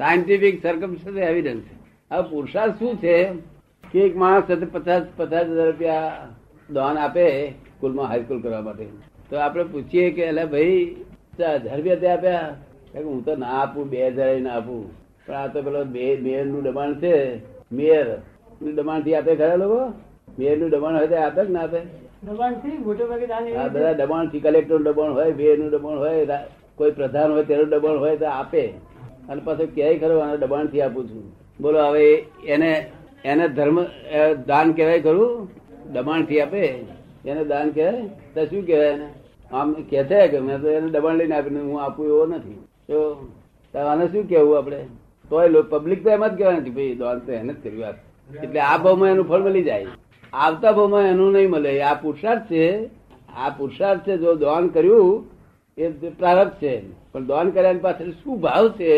Scientific circum evidence હવે પુરુષાર્થ શું છે? કે એક માણસ સાથે પચાસ પચાસ હજાર રૂપિયા દાન આપે સ્કૂલમાં હાઈસ્કૂલ કરવા માટે તો આપણે પૂછીએ કે એટલે ભાઈ હજાર રૂપિયા તે આપ્યા હું તો ના આપું બે હજાર ના આપું પણ આ તો પેલો બે મેયરનું દબાણ છે। મેયરનું દબાણથી આપે ખરા લોકો મેયરનું દબાણ હોય તો આપે કે ના આપે। બધા દબાણથી કલેક્ટરનું દબાણ હોય બે નું દબાણ હોય કોઈ પ્રધાન હોય તેનું દબાણ હોય તો આપે। અને પાછું ક્યાંય ખરો અને દબાણથી આપું છું. બોલો, હવે એને એને ધર્મ દાન કહેવાય ખરું? દબાણથી આપે. એને દાન કહેવાય? તો શું કહેવાય એને? આમ કે છે કે મેં તો એને દબાણ લઈને આપીને હું આપું એવો નથી. તો આને શું કેવું આપણે? તોય પબ્લિક તો એમ જ કહેવાય નથી, ભાઈ, દાન તો એને જ કર્યું વાત એટલે આ ભાવમાં એનું ફળ મળી જાય. આવતા ભાવમાં એનું નહીં મળે. આ પુરુષાર્થ છે. આ પુરુષાર્થ છે, જો દાન કર્યું, એ પ્રારબ્ધ છે. પણ દાન કર્યાની પાછળ શું ભાવ છે?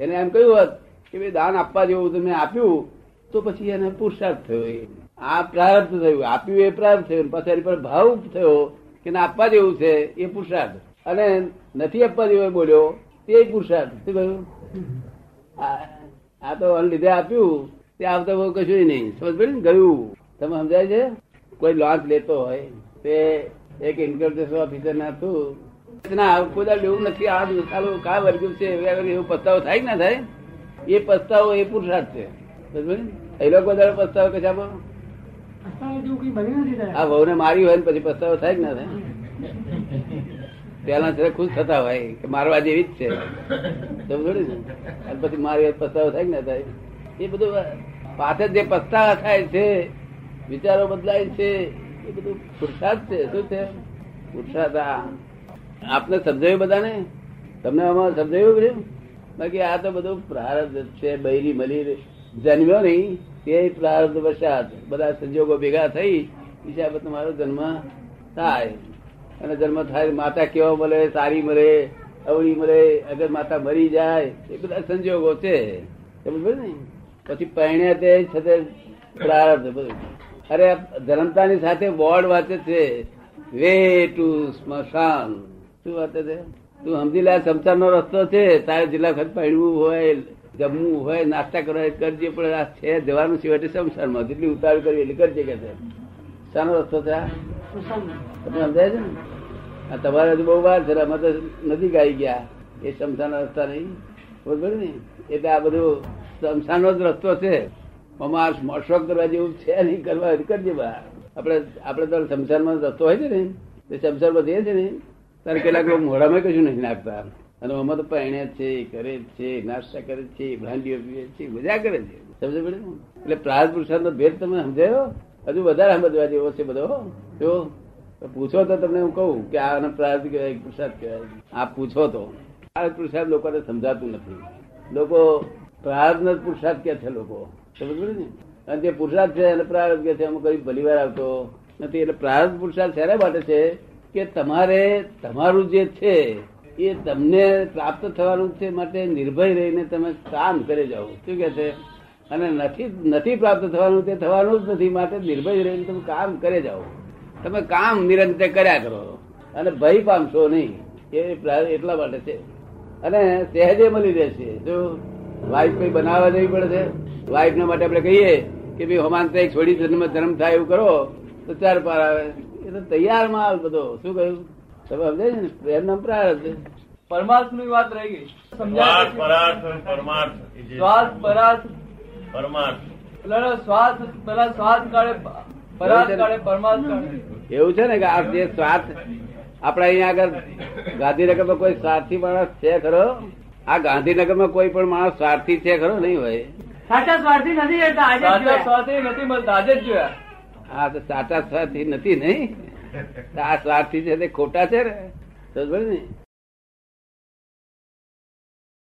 એને એમ કહ્યું હોત કે ભાઈ દાન આપવા જેવું તમે આપ્યું, તો પછી એને પુરુષાર્થ થયો એ. આ પ્રારબ્ધ થયું, આપ્યું એ પ્રારબ્ધ થયું પછી એની પર ભાવ થયો કે આપવા જેવું છે, એ પુરુષાર્થ અને નથી આપવા જેવું બોલ્યો, તે પુરુષાર્થ શું કહ્યું? આ આ તો લીધે આપ્યું, તે આવતા બહુ કશું નહીં. સમજ પડે ને? ગયું. તમે સમજાય છે? કોઈ લોન્ચ લેતો હોય, તે એક ઇન્કમ ટેક્સ ઓફિસર ના હતું ના કોઈ એવું નથી આ મસાલો કા વર્ગ્યું છે એવો પસ્તાવો થાય ના થાય? એ પસ્તાવો એ પુરુષાર્થ છે. સમજ એ લોકો દાડો પસ્તાવો બન્યું નથી આ ત્યારે. વહુને મારી હોય ને પછી પસ્તાવો થાય કે ના થાય? પેલા છે ખુશ થતા હોય કે મારવા જેવી જ છે. સમજો ને? પછી મારી પસ્તાવો થાય કે ના થાય? એ બધું પાછળ જે પસ્તાવા થાય છે વિચારો બદલાય છે એ બધું પુરુષાર્થ છે. શું છે? પુરુષાર્થ આપને સમજાયું બધાને? તમને આમાં સમજાયું બધું બાકી આ તો બધું પ્રારબ્ધ છે, બૈરી મળી જન્મ્યો નહીં, તે પ્રારબ્ધ વશાત બધા સંજોગો ભેગા થઈ હિસાબે તમારો જન્મ થાય. અને જન્મ થાય માતા કેવા મળે, સારી મળે, અવળી મળે, અગર માતા મરી જાય, એ બધા સંજોગો છે. ને? પછી પરણ્યા તે છતે પ્રારબ્ધ બધું. અરે જન્મતાની સાથે બોર્ડ વાંચે છે. વે ટુ સ્મશાન. શું વાત છે તું? સમજી લે સંસાર નો રસ્તો છે, તારે જિલ્લા વખત પડવું હોય, જમવું હોય, નાસ્તા કરવા કરજે, પણ આ છે જવાનું એટલે સંસારમાં જેટલી ઉતાર કરવી એટલી કરજે કે છે. શાનો રસ્તો છે તમે સમજાય છે ને? આ તમારે હજુ બહુ વાર છે અમે તો નથી ગાઈ ગયા. એ શમશાન રસ્તા નહીં. બરોબર ને? એટલે આ બધું શમશાનો જ રસ્તો છે. અમાર મોશોક કરવા જેવું છે નહીં, કરવા કરજે બહાર. આપણે આપણે તો શમશાનમાં રસ્તો હોય છે ને? તે શમશાન જઈએ છે ને? ત્યારે કેટલાક લોકો મોઢામાં કશું નથી નાખતા. અને અમે તો પહેણે છે કરે છે, નાસ્તા કરે છે ભાંડીઓ પીવે છે, મજા કરે છે. સમજ પડે? એટલે પ્રાર્થ પુરુષાર્થનો ભેદ તમે સમજાયો? હજુ વધારે સમજવા જેવો છે બધો જો પૂછો તો તમને હું કહું કે આને પ્રાર્થ કહેવાય, પુરુષાર્થ કહેવાય. આ પૂછો તો. પ્રાર્થ પુરુષાર્થ લોકોને સમજાતું નથી. લોકો પ્રાર્થ જ પુરુષાર્થ કે છે લોકો. સમજ ને? અને જે પુરુષાર્થ છે એને પ્રાર્થ કે છે અમુક કઈ ભલીવાર આવતો નથી. એટલે પ્રાર્થ પુરુષાર્થ શેના માટે છે? કે તમારે તમારું જે છે, એ તમને પ્રાપ્ત થવાનું છે માટે નિર્ભય રહીને તમે કામ કરી જાઓ. શું કે છે? અને નથી નથી પ્રાપ્ત થવાનું તે થવાનું જ નથી, માટે નિર્ભય રહીને તમે કામ કરે જાઓ. તમે કામ નિરંતર કર્યા કરો. અને ભય પામશો નહીં. એ એટલા માટે છે. અને સહેજે મળી રહેશે. જો વાઈફ કઈ બનાવવા જવી પડે છે? વાઇફ ના માટે આપણે કહીએ કે ભાઈ હોમાન એક છોડી જન્મ જન્મ થાય એવું કરો. તો ચાર પાર આવે. એ તો તૈયાર માલ બધો. શું કહ્યું? તમે સમજાય ને? પ્રેમ નામ પ્રારબ્ધ પરમાર્થની વાત રહી ગઈ. સ્વાર્થ સમજાય પરાર્થ પરમાર્થ સ્વાર્થ પરાર્થ. પરમાર્થ. એટલે સ્વાર્થ પેલા સ્વાર્થ કાઢે પરાર્થ કાઢે પરમાર્થ કાઢે એવું છે ને કે આ જે સ્વાર્થ આપડા અહીંયા આગળ ગાંધીનગરમાં કોઈ સ્વાર્થી માણસ છે ખરો? આ ગાંધીનગરમાં કોઈ પણ માણસ સ્વાર્થી છે ખરો? નહીં હોય. સાચા સ્વાર્થી નથી સાચા સ્વાર્થી નથી મળતા આજે જ જોયા. આ તો સાચા સ્વાર્થી નથી નહીં? આ સ્વાર્થી છે તે ખોટા છે ને સમજ ને?